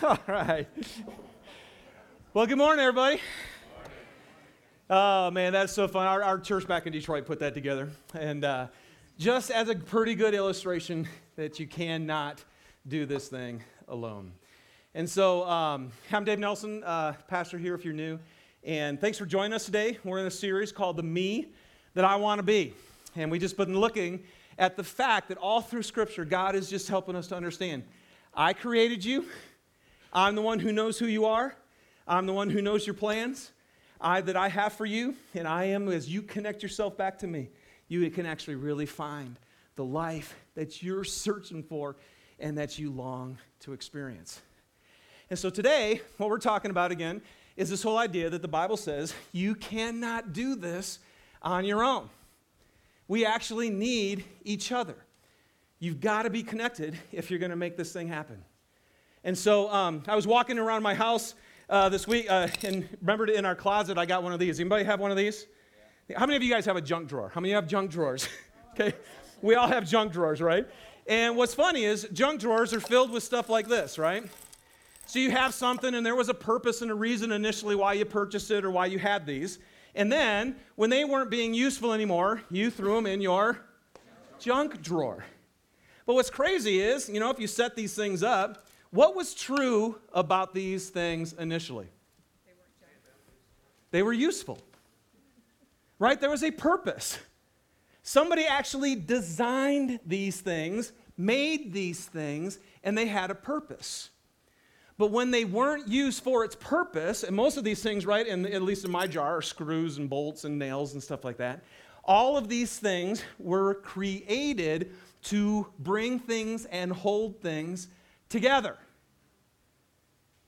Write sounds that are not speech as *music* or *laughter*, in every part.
*laughs* All right. Well, good morning, everybody. Oh, man, that's so fun. Our, our church back in Detroit put that together. And uh, just as a pretty good illustration that you cannot do this thing alone. And so um, I'm Dave Nelson, uh, pastor here if you're new. And thanks for joining us today. We're in a series called The Me That I Want to Be. And we've just been looking at the fact that all through Scripture, God is just helping us to understand I created you. I'm the one who knows who you are. I'm the one who knows your plans I, that I have for you. And I am, as you connect yourself back to me, you can actually really find the life that you're searching for and that you long to experience. And so today, what we're talking about again is this whole idea that the Bible says you cannot do this on your own. We actually need each other. You've got to be connected if you're going to make this thing happen. And so um, I was walking around my house uh, this week, uh, and remember in our closet, I got one of these. Anybody have one of these? How many of you guys have a junk drawer? How many have junk drawers? *laughs* okay, we all have junk drawers, right? And what's funny is junk drawers are filled with stuff like this, right? So you have something, and there was a purpose and a reason initially why you purchased it or why you had these. And then, when they weren't being useful anymore, you threw them in your junk drawer. But what's crazy is, you know, if you set these things up, what was true about these things initially? They were useful. Right? There was a purpose. Somebody actually designed these things, made these things, and they had a purpose. But when they weren't used for its purpose, and most of these things, right, and at least in my jar, are screws and bolts and nails and stuff like that, all of these things were created to bring things and hold things together.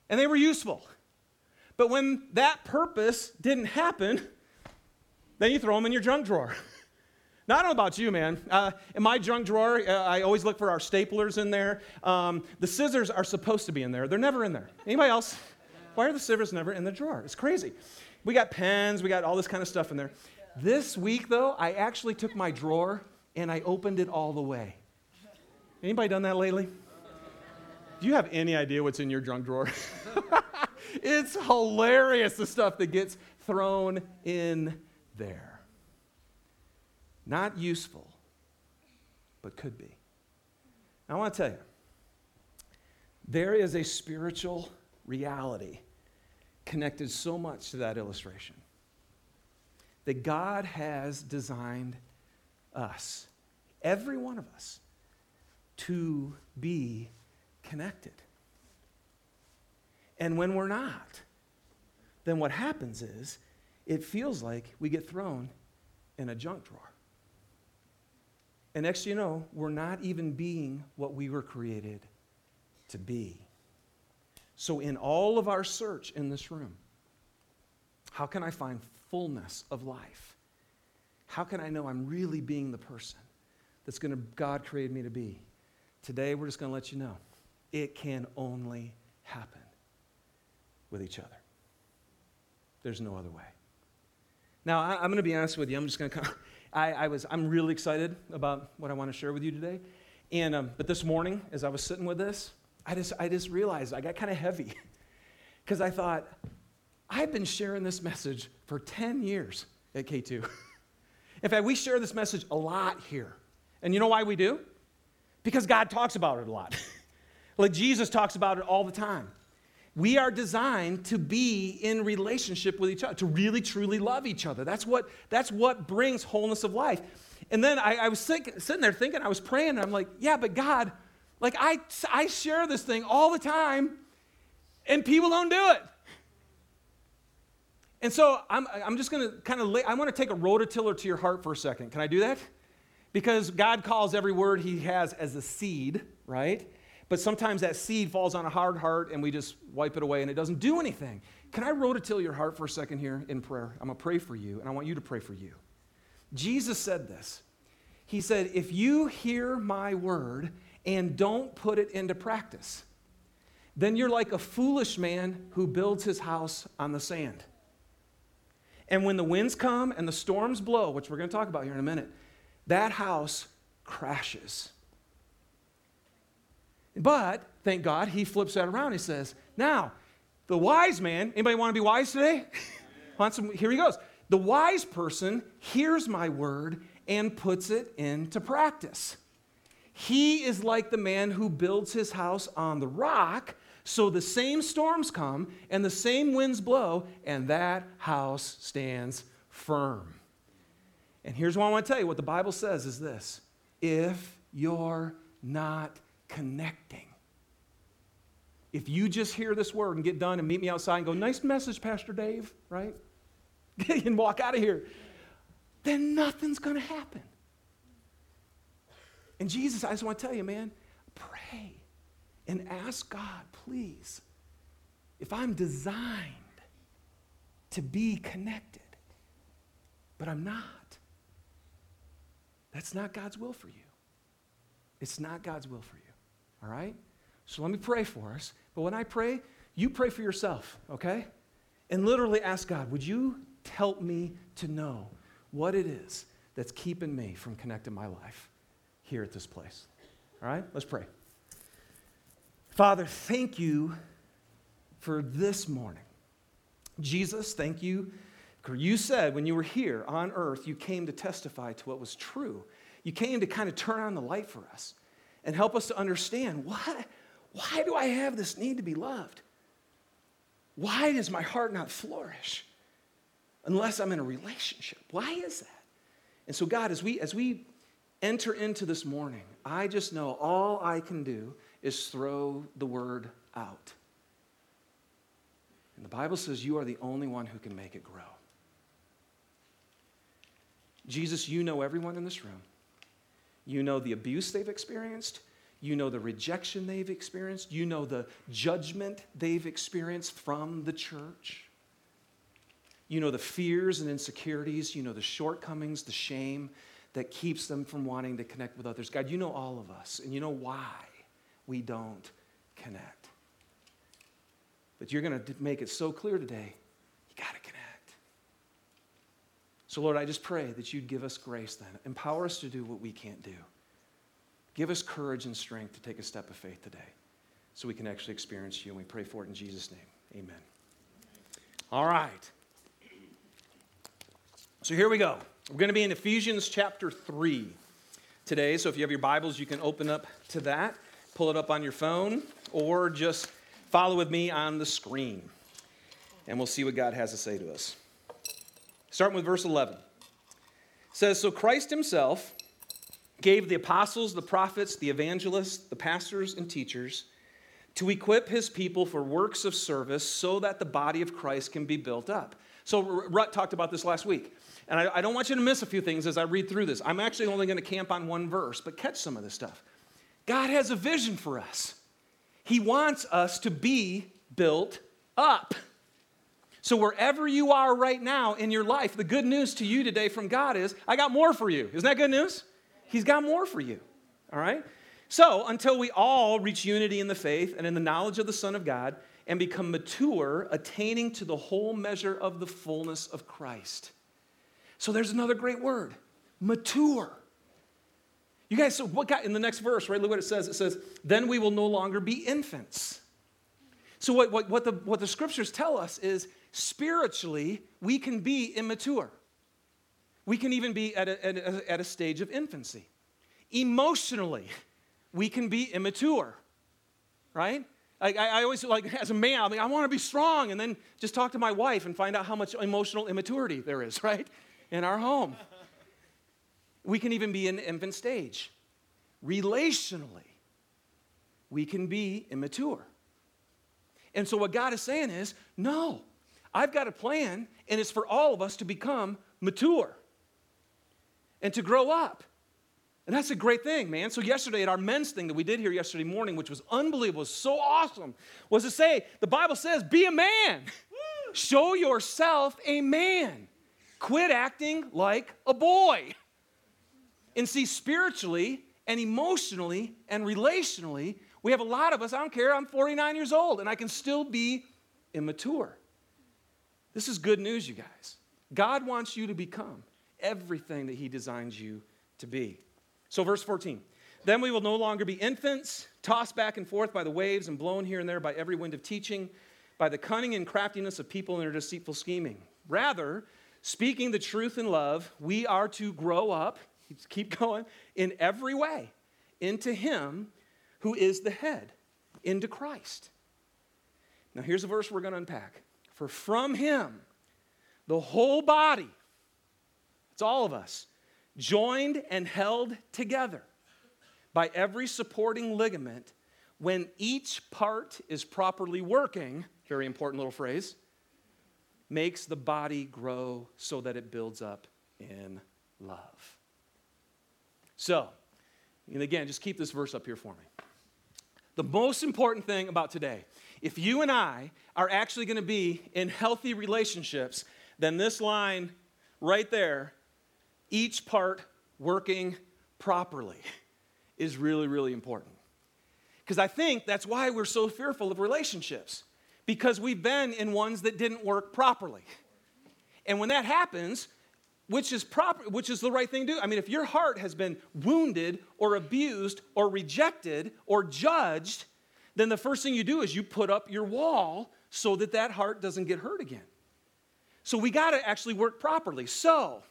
And they were useful. But when that purpose didn't happen, then you throw them in your junk drawer. *laughs* Now, I don't know about you, man. Uh, in my junk drawer, uh, I always look for our staplers in there. Um, the scissors are supposed to be in there. They're never in there. Anybody else? Why are the scissors never in the drawer? It's crazy. We got pens, we got all this kind of stuff in there. This week, though, I actually took my drawer and I opened it all the way. Anybody done that lately? Do you have any idea what's in your junk drawer? *laughs* it's hilarious the stuff that gets thrown in there. Not useful, but could be. I want to tell you there is a spiritual reality connected so much to that illustration that God has designed us, every one of us, to be connected. And when we're not, then what happens is it feels like we get thrown in a junk drawer. And next you know, we're not even being what we were created to be. So, in all of our search in this room, how can I find fullness of life? How can I know I'm really being the person that's going to God created me to be? Today, we're just going to let you know it can only happen with each other. There's no other way. Now, I, am going to be honest with you. I'm just going to come. I, I, was, I'm really excited about what I want to share with you today. And, um, but this morning, as I was sitting with this, I just, I just realized I got kind of heavy *laughs* because I thought, I've been sharing this message for 10 years at K2. *laughs* In fact, we share this message a lot here. And you know why we do? Because God talks about it a lot. *laughs* like Jesus talks about it all the time. We are designed to be in relationship with each other, to really truly love each other. That's what, that's what brings wholeness of life. And then I, I was think, sitting there thinking, I was praying, and I'm like, yeah, but God, like I, I share this thing all the time, and people don't do it. And so I'm, I'm just going to kind of, I want to take a rototiller to your heart for a second. Can I do that? Because God calls every word he has as a seed, right? But sometimes that seed falls on a hard heart and we just wipe it away and it doesn't do anything. Can I rototill your heart for a second here in prayer? I'm going to pray for you and I want you to pray for you. Jesus said this. He said, If you hear my word and don't put it into practice, then you're like a foolish man who builds his house on the sand. And when the winds come and the storms blow, which we're going to talk about here in a minute, that house crashes But thank God, he flips that around. He says, Now, the wise man, anybody want to be wise today? *laughs* here he goes. The wise person hears my word and puts it into practice. He is like the man who builds his house on the rock. So the same storms come and the same winds blow, and that house stands firm. And here's what I want to tell you what the Bible says is this if you're not connecting, if you just hear this word and get done and meet me outside and go, nice message, Pastor Dave, right? *laughs* and walk out of here, then nothing's going to happen. And Jesus, I just want to tell you, man, pray and ask God, please, if I'm designed to be connected, but I'm not, that's not God's will for you. It's not God's will for you. All right? So let me pray for us. But when I pray, you pray for yourself, okay? And literally ask God, would you help me to know what it is that's keeping me from connecting my life here at this place? All right? Let's pray. Father, thank you for this morning. Jesus, thank you. You said when you were here on earth, you came to testify to what was true. You came to kind of turn on the light for us and help us to understand why, why do I have this need to be loved? Why does my heart not flourish unless I'm in a relationship? Why is that? And so, God, as we, as we enter into this morning, I just know all I can do is throw the word out. And the Bible says you are the only one who can make it grow. Jesus, you know everyone in this room. You know the abuse they've experienced. You know the rejection they've experienced. You know the judgment they've experienced from the church. You know the fears and insecurities. You know the shortcomings, the shame that keeps them from wanting to connect with others. God, you know all of us, and you know why we don't connect. But you're going to make it so clear today you got to connect. So, Lord, I just pray that you'd give us grace then. Empower us to do what we can't do. Give us courage and strength to take a step of faith today so we can actually experience you. And we pray for it in Jesus' name. Amen. All right. So here we go. We're going to be in Ephesians chapter 3 today. So if you have your Bibles, you can open up to that, pull it up on your phone, or just follow with me on the screen. And we'll see what God has to say to us. Starting with verse 11. It says, So Christ himself gave the apostles, the prophets, the evangelists, the pastors, and teachers to equip his people for works of service so that the body of Christ can be built up. So, Rut talked about this last week. And I, I don't want you to miss a few things as I read through this. I'm actually only going to camp on one verse, but catch some of this stuff. God has a vision for us, He wants us to be built up. So, wherever you are right now in your life, the good news to you today from God is I got more for you. Isn't that good news? He's got more for you. All right? So, until we all reach unity in the faith and in the knowledge of the Son of God and become mature, attaining to the whole measure of the fullness of Christ. So, there's another great word mature. You guys, so what got in the next verse, right? Look what it says. It says, Then we will no longer be infants. So, what, what, what, the, what the scriptures tell us is spiritually, we can be immature. We can even be at a, at a, at a stage of infancy. Emotionally, we can be immature, right? I, I, always like as a man, I'm like, I want to be strong, and then just talk to my wife and find out how much emotional immaturity there is, *laughs* right, in our home. We can even be in infant stage. Relationally, we can be immature. And so what God is saying is, no, I've got a plan, and it's for all of us to become mature and to grow up. And that's a great thing, man. So, yesterday at our men's thing that we did here yesterday morning, which was unbelievable, was so awesome, was to say the Bible says, be a man. Show yourself a man. Quit acting like a boy. And see, spiritually and emotionally and relationally, we have a lot of us, I don't care, I'm 49 years old and I can still be immature. This is good news, you guys. God wants you to become everything that He designed you to be. So, verse 14 Then we will no longer be infants, tossed back and forth by the waves and blown here and there by every wind of teaching, by the cunning and craftiness of people in their deceitful scheming. Rather, speaking the truth in love, we are to grow up, *laughs* keep going, in every way into Him who is the head, into Christ. Now, here's a verse we're going to unpack. For from Him, the whole body, it's all of us, joined and held together by every supporting ligament, when each part is properly working, very important little phrase, makes the body grow so that it builds up in love. So, and again, just keep this verse up here for me. The most important thing about today, if you and I are actually going to be in healthy relationships, then this line right there, each part working properly, is really, really important. Because I think that's why we're so fearful of relationships because we've been in ones that didn't work properly. And when that happens, which is proper which is the right thing to do. I mean, if your heart has been wounded or abused or rejected or judged, then the first thing you do is you put up your wall so that that heart doesn't get hurt again. So we got to actually work properly. So,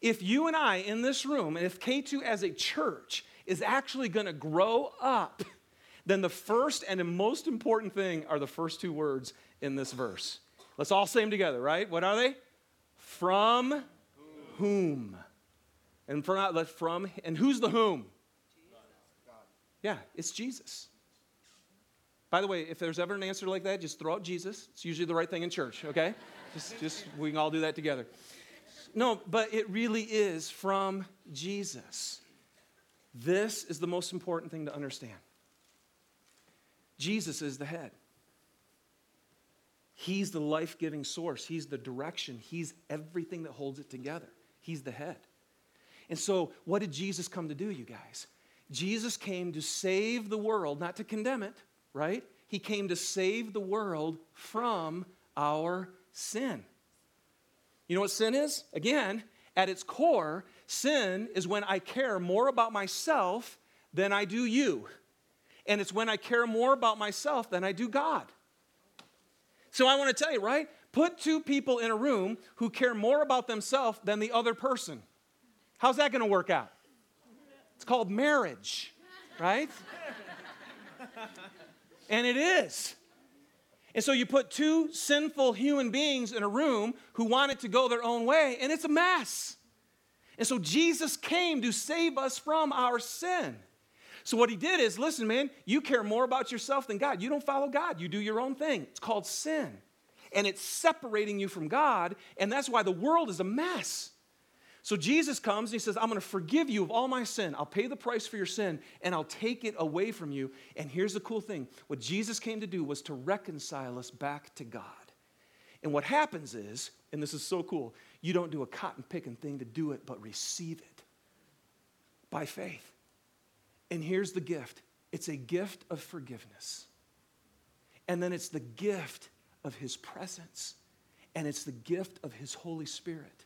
if you and I in this room, and if K2 as a church is actually going to grow up then the first and the most important thing are the first two words in this verse. Let's all say them together, right? What are they? From whom? And from, from and who's the whom? Yeah, it's Jesus. By the way, if there's ever an answer like that, just throw out Jesus. It's usually the right thing in church, okay? just, just we can all do that together. No, but it really is from Jesus. This is the most important thing to understand. Jesus is the head. He's the life giving source, He's the direction, He's everything that holds it together. He's the head. And so, what did Jesus come to do, you guys? Jesus came to save the world, not to condemn it, right? He came to save the world from our sin. You know what sin is? Again, at its core, sin is when I care more about myself than I do you and it's when I care more about myself than I do God. So I want to tell you, right? Put two people in a room who care more about themselves than the other person. How's that going to work out? It's called marriage, right? And it is. And so you put two sinful human beings in a room who want it to go their own way, and it's a mess. And so Jesus came to save us from our sin. So what he did is, listen, man, you care more about yourself than God. You don't follow God, you do your own thing. It's called sin. And it's separating you from God, and that's why the world is a mess. So Jesus comes and he says, I'm going to forgive you of all my sin. I'll pay the price for your sin and I'll take it away from you. And here's the cool thing what Jesus came to do was to reconcile us back to God. And what happens is, and this is so cool, you don't do a cotton picking thing to do it, but receive it by faith. And here's the gift it's a gift of forgiveness. And then it's the gift of his presence. And it's the gift of his Holy Spirit.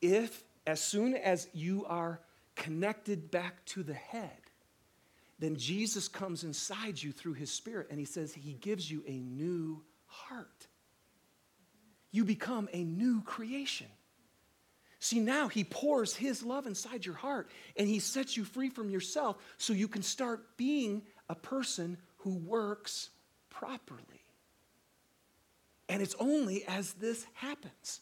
If, as soon as you are connected back to the head, then Jesus comes inside you through his spirit and he says he gives you a new heart. You become a new creation. See, now he pours his love inside your heart and he sets you free from yourself so you can start being a person who works properly. And it's only as this happens.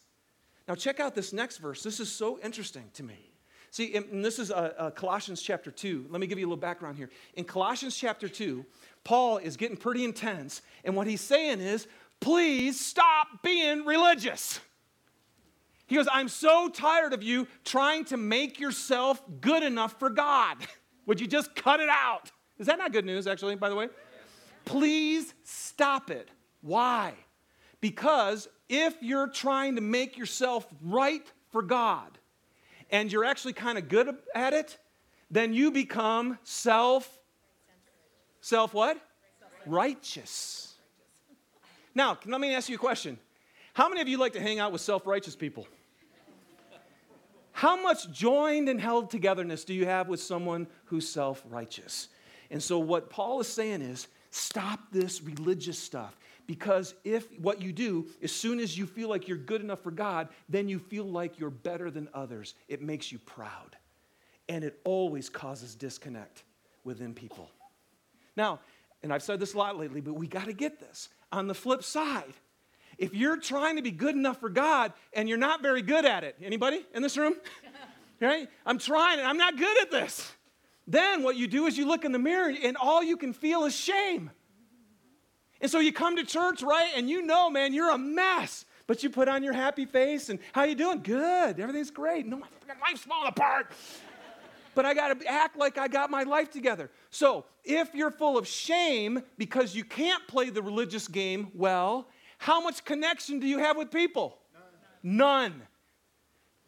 Now, check out this next verse. This is so interesting to me. See, and this is uh, uh, Colossians chapter 2. Let me give you a little background here. In Colossians chapter 2, Paul is getting pretty intense, and what he's saying is, please stop being religious. He goes, I'm so tired of you trying to make yourself good enough for God. Would you just cut it out? Is that not good news, actually, by the way? Please stop it. Why? Because if you're trying to make yourself right for God and you're actually kind of good at it, then you become self self what? Righteous. Now, let me ask you a question. How many of you like to hang out with self righteous people? How much joined and held togetherness do you have with someone who's self righteous? And so, what Paul is saying is stop this religious stuff. Because if what you do, as soon as you feel like you're good enough for God, then you feel like you're better than others. It makes you proud. And it always causes disconnect within people. Now, and I've said this a lot lately, but we got to get this. On the flip side, if you're trying to be good enough for God and you're not very good at it, anybody in this room? *laughs* right? I'm trying and I'm not good at this. Then what you do is you look in the mirror and all you can feel is shame. And so you come to church, right? And you know, man, you're a mess. But you put on your happy face and how you doing? Good. Everything's great. No, my life's falling apart. but I got to act like I got my life together. So, if you're full of shame because you can't play the religious game well, how much connection do you have with people? None. None.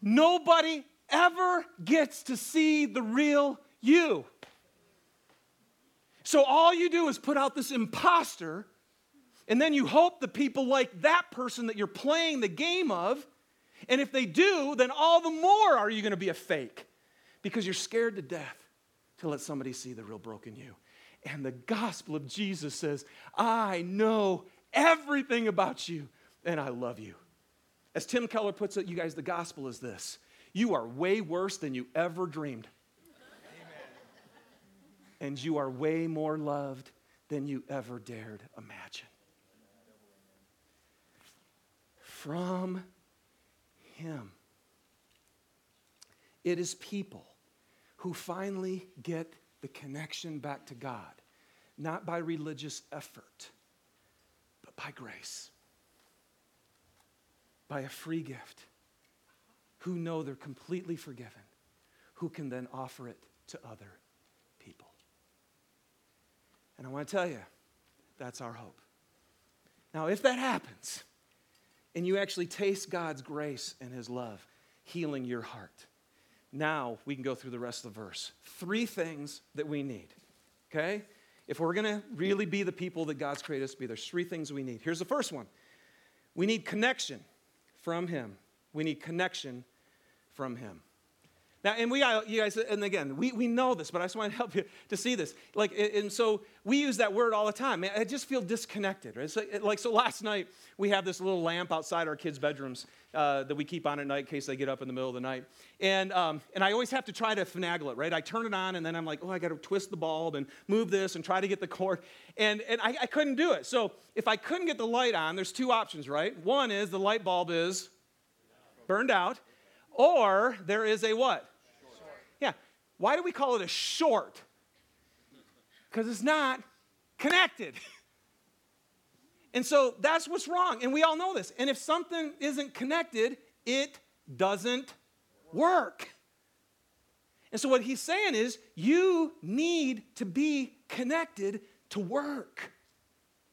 Nobody ever gets to see the real you. So all you do is put out this imposter, and then you hope the people like that person that you're playing the game of. And if they do, then all the more are you going to be a fake because you're scared to death to let somebody see the real broken you. And the gospel of Jesus says, I know everything about you, and I love you. As Tim Keller puts it, you guys, the gospel is this you are way worse than you ever dreamed. And you are way more loved than you ever dared imagine. From Him. It is people who finally get the connection back to God, not by religious effort but by grace, by a free gift, who know they're completely forgiven, who can then offer it to other people. And I want to tell you, that's our hope. Now, if that happens, and you actually taste God's grace and His love healing your heart, now we can go through the rest of the verse. Three things that we need, okay? if we're to really be the people that God's created us to be, there's three things we need. Here's the first one we need connection from Him. We need connection from Him. Now, and we, got, you guys, and again, we, we know this, but I just want to help you to see this. Like, and so we use that word all the time. I just feel disconnected, right? So, like, so last night we have this little lamp outside our kids' bedrooms uh, that we keep on at night in case they get up in the middle of the night. And, um, and I always have to try to finagle it, right? I turn it on and then I'm like, oh, I got to twist the bulb and move this and try to get the cord. And, and I, I couldn't do it. So if I couldn't get the light on, there's two options, right? One is the light bulb is burned out. Or there is a what? Short. Yeah. Why do we call it a short? Because it's not connected. *laughs* and so that's what's wrong. And we all know this. And if something isn't connected, it doesn't work. And so what he's saying is you need to be connected to work.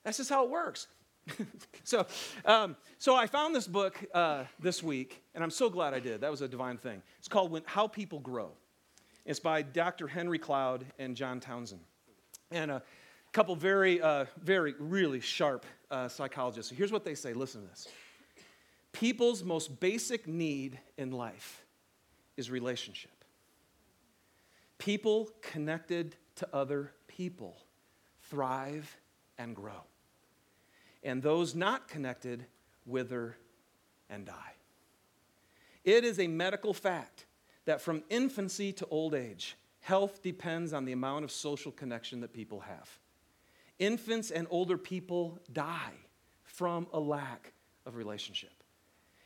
That's just how it works. *laughs* so, um, so I found this book uh, this week, and I'm so glad I did. That was a divine thing. It's called when, How People Grow. It's by Dr. Henry Cloud and John Townsend. And a couple very, uh, very, really sharp uh, psychologists. So here's what they say listen to this. People's most basic need in life is relationship. People connected to other people thrive and grow and those not connected wither and die. It is a medical fact that from infancy to old age, health depends on the amount of social connection that people have. Infants and older people die from a lack of relationship.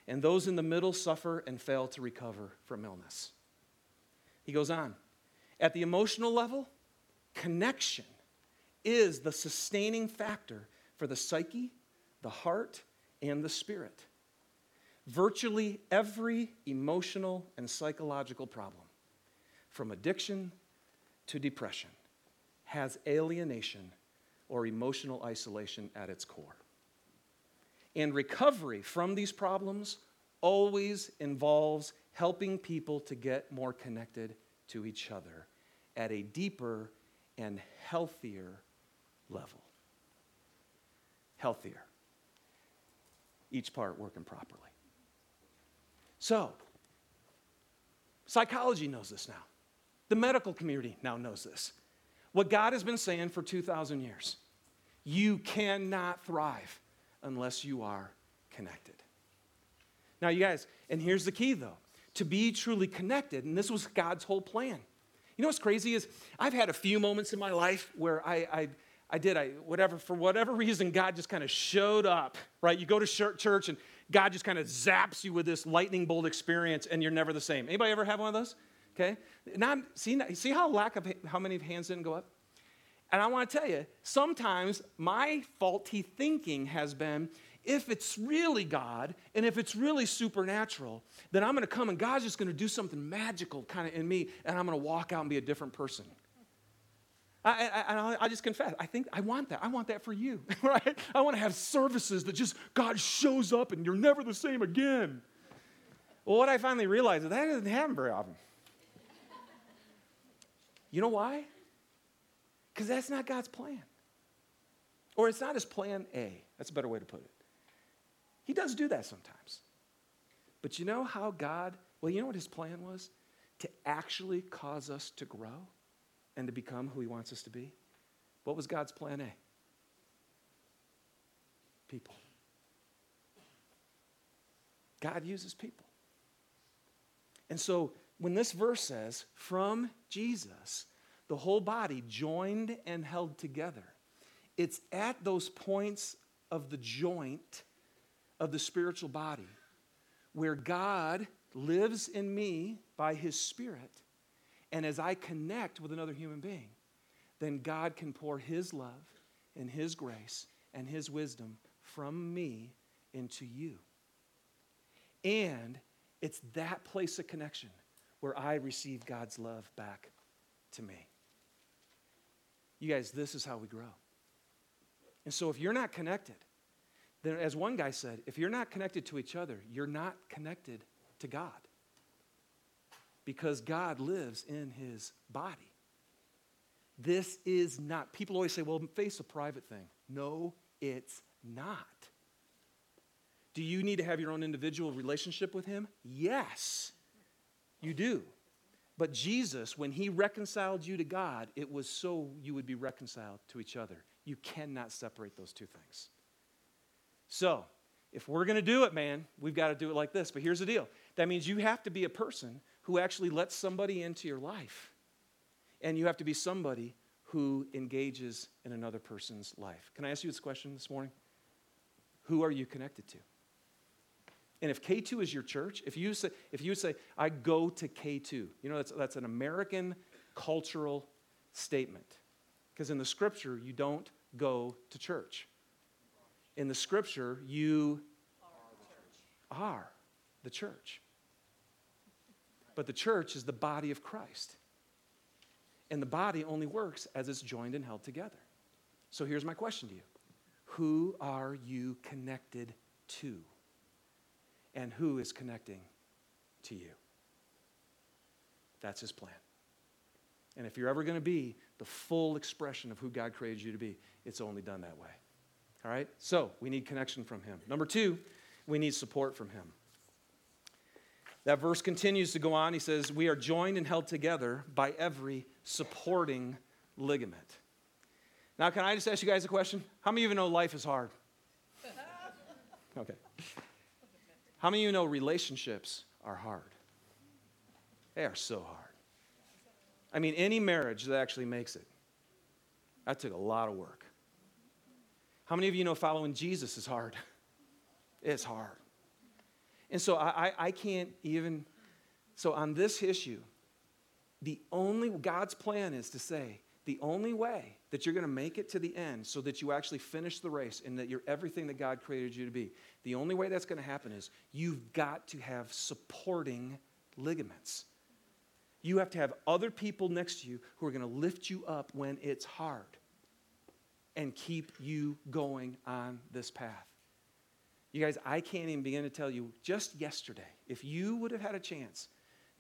And those in the middle suffer and fail to recover from illness. He goes on. At the emotional level, connection is the sustaining factor for the psyche, the heart, and the spirit. Virtually every emotional and psychological problem, from addiction to depression, has alienation or emotional isolation at its core. And recovery from these problems always involves helping people to get more connected to each other at a deeper and healthier level healthier. Each part working properly. So, Psychology knows this now. The medical community now knows this. What God has been saying for 2,000 years you cannot thrive unless you are connected. Now, you guys, and here's the key though to be truly connected, and this was God's whole plan. You know what's crazy is I've had a few moments in my life where I, I, I did, I, whatever, for whatever reason, God just kind of showed up, right? You go to church and God just kind of zaps you with this lightning bolt experience and you're never the same. Anybody ever have one of those? Okay. Now, see, see how lack of, how many hands didn't go up? And I want to tell you, sometimes my faulty thinking has been if it's really God and if it's really supernatural, then I'm going to come and God's just going to do something magical kind of in me and I'm going to walk out and be a different person. I, I, I, just confess, I think I want that. I want that for you, *laughs* right? I want to have services that just God shows up and you're never the same again. Well, what I finally realized is that doesn't happen very often. You know why? Because that's not God's plan. Or it's not his plan A. That's a better way to put it. He does do that sometimes. But you know how God, well, you know what his plan was? To actually cause us to grow and to become who he wants us to be. What was God's plan A? People. God uses people. And so when this verse says, from Jesus, the whole body joined and held together, it's at those points of the joint of the spiritual body where God lives in me by his Spirit. And as I connect with another human being, then God can pour his love and his grace and his wisdom from me into you. And it's that place of connection where I receive God's love back to me. You guys, this is how we grow. And so if you're not connected, then, as one guy said, if you're not connected to each other, you're not connected to God. Because God lives in his body. This is not, people always say, well, faith's a private thing. No, it's not. Do you need to have your own individual relationship with him? Yes, you do. But Jesus, when he reconciled you to God, it was so you would be reconciled to each other. You cannot separate those two things. So, if we're going to do it, man, we've got to do it like this. But here's the deal that means you have to be a person who actually lets somebody into your life. And you have to be somebody who engages in another person's life. Can I ask you this question this morning? Who are you connected to? And if K2 is your church, if you say, if you say I go to K2, you know, that's, that's an American cultural statement. Because in the scripture, you don't go to church in the scripture, you are the church. But the church is the body of Christ. And the body only works as it's joined and held together. So here's my question to you Who are you connected to? And who is connecting to you? That's his plan. And if you're ever going to be the full expression of who God created you to be, it's only done that way. All right? So we need connection from him. Number two, we need support from him. That verse continues to go on. He says, We are joined and held together by every supporting ligament. Now, can I just ask you guys a question? How many of you know life is hard? *laughs* Okay. How many of you know relationships are hard? They are so hard. I mean, any marriage that actually makes it, that took a lot of work. How many of you know following Jesus is hard? It's hard. And so I, I can't even, so on this issue, the only, God's plan is to say, the only way that you're going to make it to the end so that you actually finish the race and that you're everything that God created you to be, the only way that's going to happen is you've got to have supporting ligaments. You have to have other people next to you who are going to lift you up when it's hard and keep you going on this path. You guys, I can't even begin to tell you just yesterday, if you would have had a chance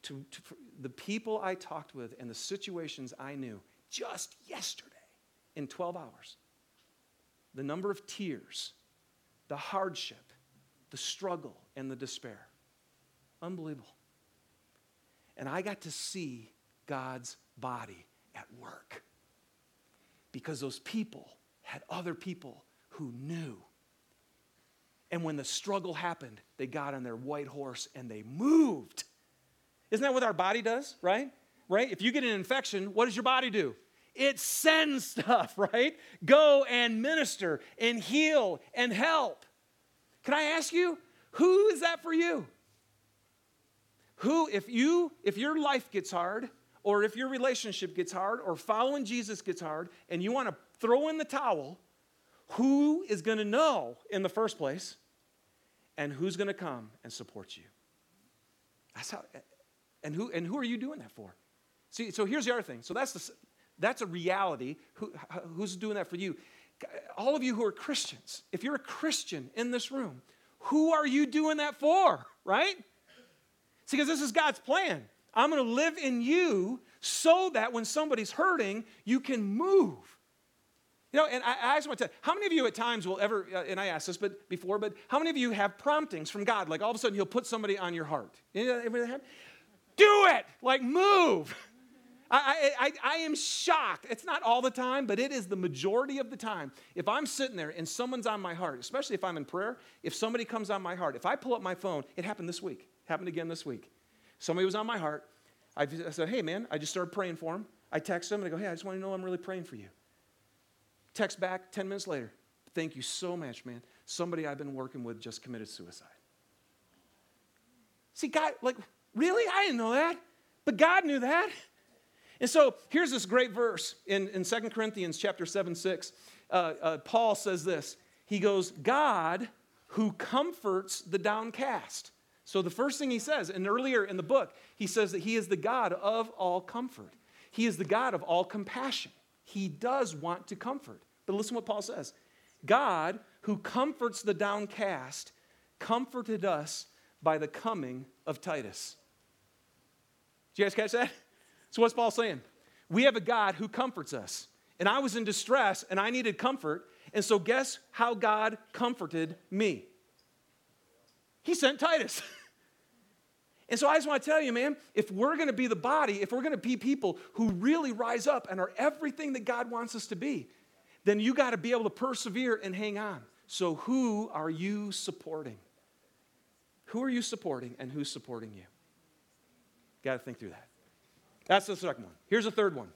to, to the people I talked with and the situations I knew just yesterday in 12 hours, the number of tears, the hardship, the struggle, and the despair. Unbelievable. And I got to see God's body at work because those people had other people who knew. And when the struggle happened, they got on their white horse and they moved. Isn't that what our body does, right? Right? If you get an infection, what does your body do? It sends *laughs* stuff, right? Go and minister and heal and help. Can I ask you, who is that for you? Who, if you, if your life gets hard, or if your relationship gets hard, or following Jesus gets hard, and you want to throw in the towel, who is going to know in the first place, and who's going to come and support you? That's how, and who, and who are you doing that for? See, so here's the other thing. So that's, the, that's a reality. Who, who's doing that for you? All of you who are Christians, if you're a Christian in this room, who are you doing that for, right? See, because this is God's plan. I'm going to live in you so that when somebody's hurting, you can move. You know, and I, I just want to tell you, how many of you at times will ever, uh, and I asked this but before, but how many of you have promptings from God? Like all of a sudden he'll put somebody on your heart. Do it! Like move! *laughs* I, I, I, am shocked. It's not all the time, but it is the majority of the time. If I'm sitting there and someone's on my heart, especially if I'm in prayer, if somebody comes on my heart, if I pull up my phone, it happened this week, happened again this week. Somebody was on my heart. I, said, hey, man, I just started praying for him. I text him and I go, hey, I just want to know I'm really praying for you. Text back 10 minutes later. Thank you so much, man. Somebody I've been working with just committed suicide. See, God, like, really? I didn't know that. But God knew that. And so here's this great verse in, in 2 Corinthians chapter 7, 6. Uh, uh, Paul says this. He goes, God who comforts the downcast. So the first thing he says, and earlier in the book, he says that he is the God of all comfort. He is the God of all compassion. He does want to comfort. But listen what Paul says God, who comforts the downcast, comforted us by the coming of Titus. Did you guys catch that? So, what's Paul saying? We have a God who comforts us. And I was in distress and I needed comfort. And so, guess how God comforted me? He sent Titus. *laughs* and so, I just want to tell you, man, if we're going to be the body, if we're going to be people who really rise up and are everything that God wants us to be, then you got to be able to persevere and hang on. So, who are you supporting? Who are you supporting and who's supporting you? Got to think through that. That's the second one. Here's the third one.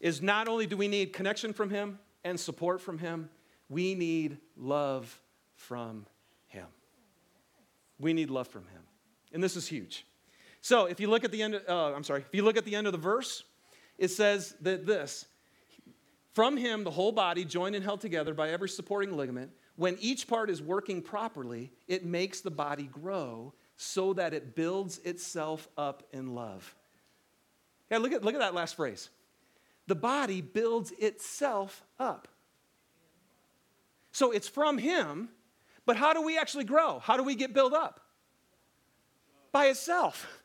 Is not only do we need connection from him and support from him, we need love from him. We need love from him. And this is huge. So if you look at the end, of, uh, I'm sorry, if you look at the end of the verse, it says that this from him, the whole body, joined and held together by every supporting ligament, when each part is working properly, it makes the body grow so that it builds itself up in love. Yeah, look at, look at that last phrase. The body builds itself up. So it's from Him, but how do we actually grow? How do we get built up? By itself.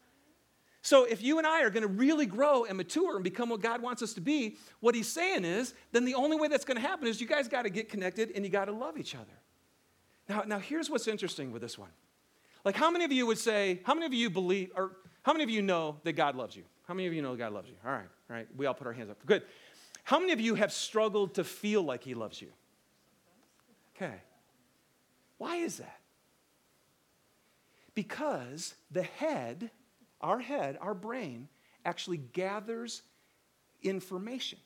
So if you and I are going to really grow and mature and become what God wants us to be, what He's saying is, then the only way that's going to happen is you guys got to get connected and you got to love each other. Now, now here's what's interesting with this one. Like, how many of you would say, how many of you believe, or how many of you know that God loves you? How many of you know God loves you? All right, all right. We all put our hands up. Good. How many of you have struggled to feel like He loves you? Okay. Why is that? Because the head, our head, our brain, actually gathers information.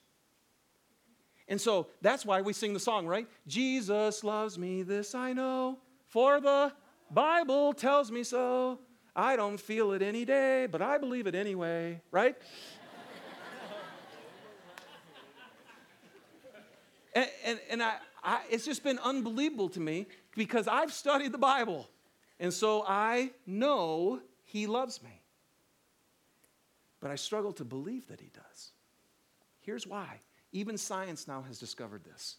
And so that's why we sing the song, right? Jesus loves me, this I know, for the Bible tells me so. I don't feel it any day, but I believe it anyway, right? *laughs* and and, and I, I, it's just been unbelievable to me because I've studied the Bible. And so I know He loves me. But I struggle to believe that He does. Here's why. Even science now has discovered this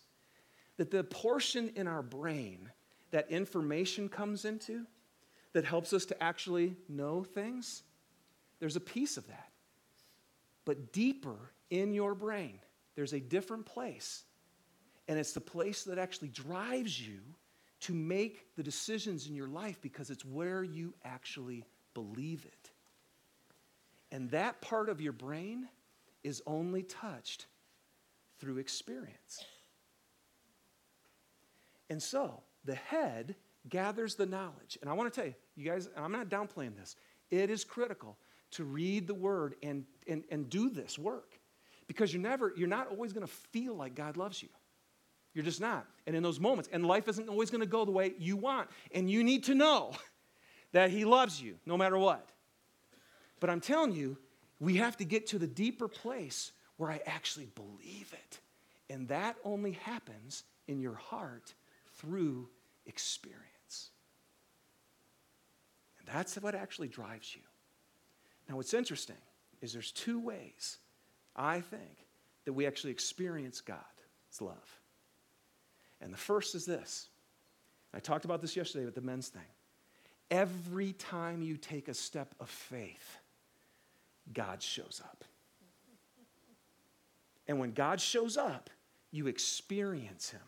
that the portion in our brain that information comes into that helps us to actually know things, there's a piece of that. But deeper in your brain, there's a different place. And it's the place that actually drives you to make the decisions in your life because it's where you actually believe it. And that part of your brain is only touched through experience. And so the head gathers the knowledge. And I want to tell you, you guys, I'm not downplaying this. It is critical to read the word and, and, and do this work because you're never, you're not always going to feel like God loves you. You're just not. And in those moments, and life isn't always going to go the way you want. And you need to know *laughs* that He loves you no matter what. But I'm telling you, we have to get to the deeper place where I actually believe it. And that only happens in your heart through experience. And that's what actually drives you. Now, what's interesting is there's two ways, I think, that we actually experience God's love. And the first is this. I talked about this yesterday with the men's thing. Every time you take a step of faith, God shows up. And when God shows up, you experience Him.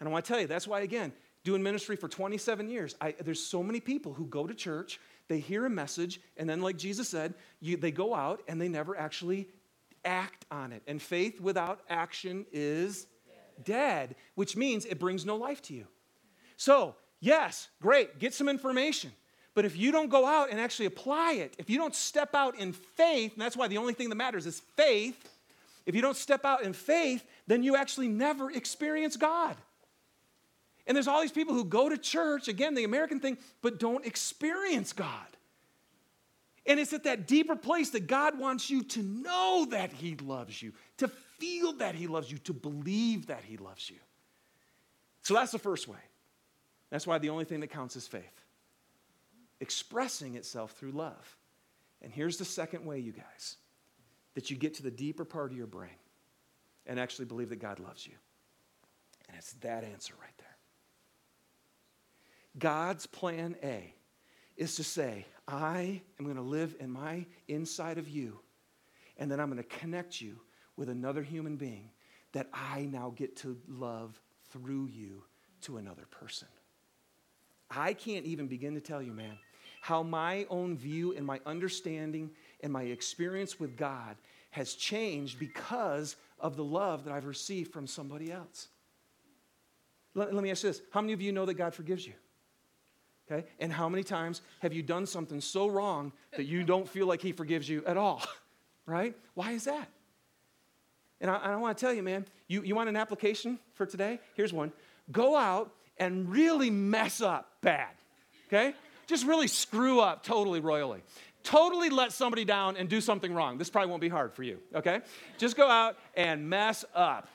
And I want to tell you, that's why, again, doing ministry for 27 years, I, there's so many people who go to church, they hear a message, and then, like Jesus said, you, they go out and they never actually act on it. And faith without action is dead. dead, which means it brings no life to you. So, yes, great, get some information. But if you don't go out and actually apply it, if you don't step out in faith, and that's why the only thing that matters is faith, if you don't step out in faith, then you actually never experience God. And there's all these people who go to church, again, the American thing, but don't experience God. And it's at that deeper place that God wants you to know that He loves you, to feel that He loves you, to believe that He loves you. So that's the first way. That's why the only thing that counts is faith, expressing itself through love. And here's the second way, you guys that you get to the deeper part of your brain and actually believe that God loves you. And it's that answer right there. God's plan A is to say, I am going to live in my inside of you, and then I'm going to connect you with another human being that I now get to love through you to another person. I can't even begin to tell you, man, how my own view and my understanding and my experience with God has changed because of the love that I've received from somebody else. Let, let, me ask you this How many of you know that God forgives you? Okay? And how many times have you done something so wrong that you don't feel like He forgives you at all? *laughs* Right? Why is that? And I, I want to tell you, man, you, you want an application for today? Here's one. Go out and really mess up bad. Okay? Just really screw up totally royally totally let somebody down and do something wrong. This probably won't be hard for you, okay? Just go out and mess up.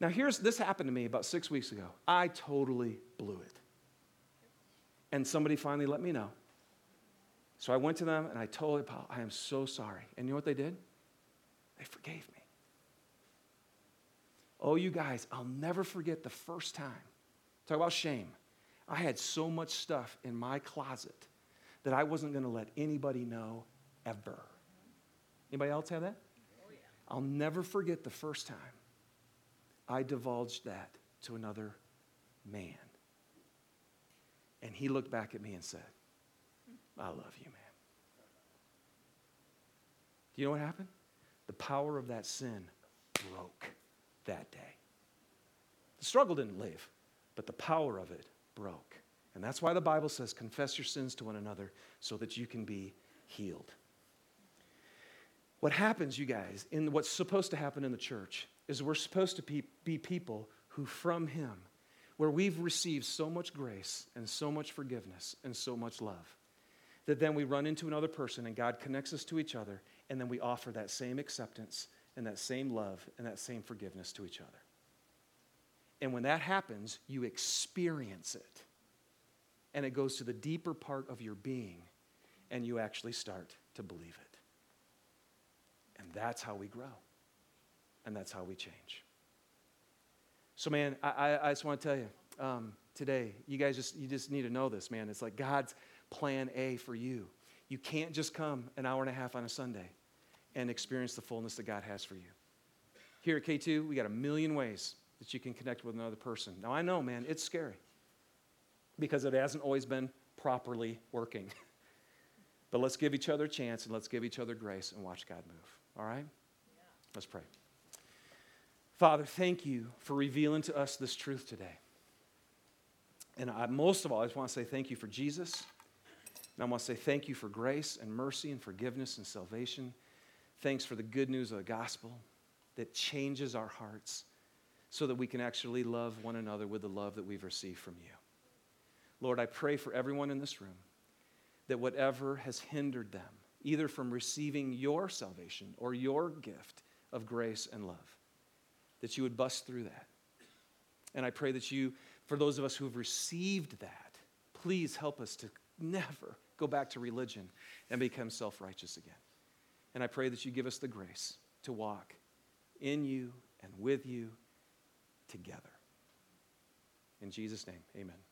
Now, here's this happened to me about six weeks ago. I totally blew it. And somebody finally let me know. So I went to them and I told them, I am so sorry. And you know what they did? They forgave me. Oh, you guys, I'll never forget the first time. Talk about shame. I had so much stuff in my closet that I wasn't going to let anybody know ever. Anybody else have that? Oh, yeah. I'll never forget the first time I divulged that to another man. And he looked back at me and said, I love you, man. Do you know what happened? The power of that sin broke that day. The struggle didn't leave, but the power of it broke. And that's why the Bible says, confess your sins to one another so that you can be healed. What happens, you guys, in what's supposed to happen in the church is we're supposed to be, be people who, from Him, where we've received so much grace and so much forgiveness and so much love, that then we run into another person and God connects us to each other, and then we offer that same acceptance and that same love and that same forgiveness to each other. And when that happens, you experience it and it goes to the deeper part of your being, and you actually start to believe it. And that's how we grow, and that's how we change. So, man, I, I just want to tell you um, today, you guys just, you just need to know this, man. It's like God's plan A for you. You can't just come an hour and a half on a Sunday and experience the fullness that God has for you. Here at K2, we got a million ways that you can connect with another person. Now, I know, man, it's scary because it hasn't always been properly working. *laughs* But let's give each other a chance and let's give each other grace and watch God move. All right? Yeah. Let's pray. Father, thank you for revealing to us this truth today. And I, most of all, I just want to say thank you for Jesus. And I want to say thank you for grace and mercy and forgiveness and salvation. Thanks for the good news of the gospel that changes our hearts so that we can actually love one another with the love that we've received from you. Lord, I pray for everyone in this room that whatever has hindered them, either from receiving your salvation or your gift of grace and love, that you would bust through that. And I pray that you, for those of us who have received that, please help us to never go back to religion and become self righteous again. And I pray that you give us the grace to walk in you and with you together. In Jesus' name, amen.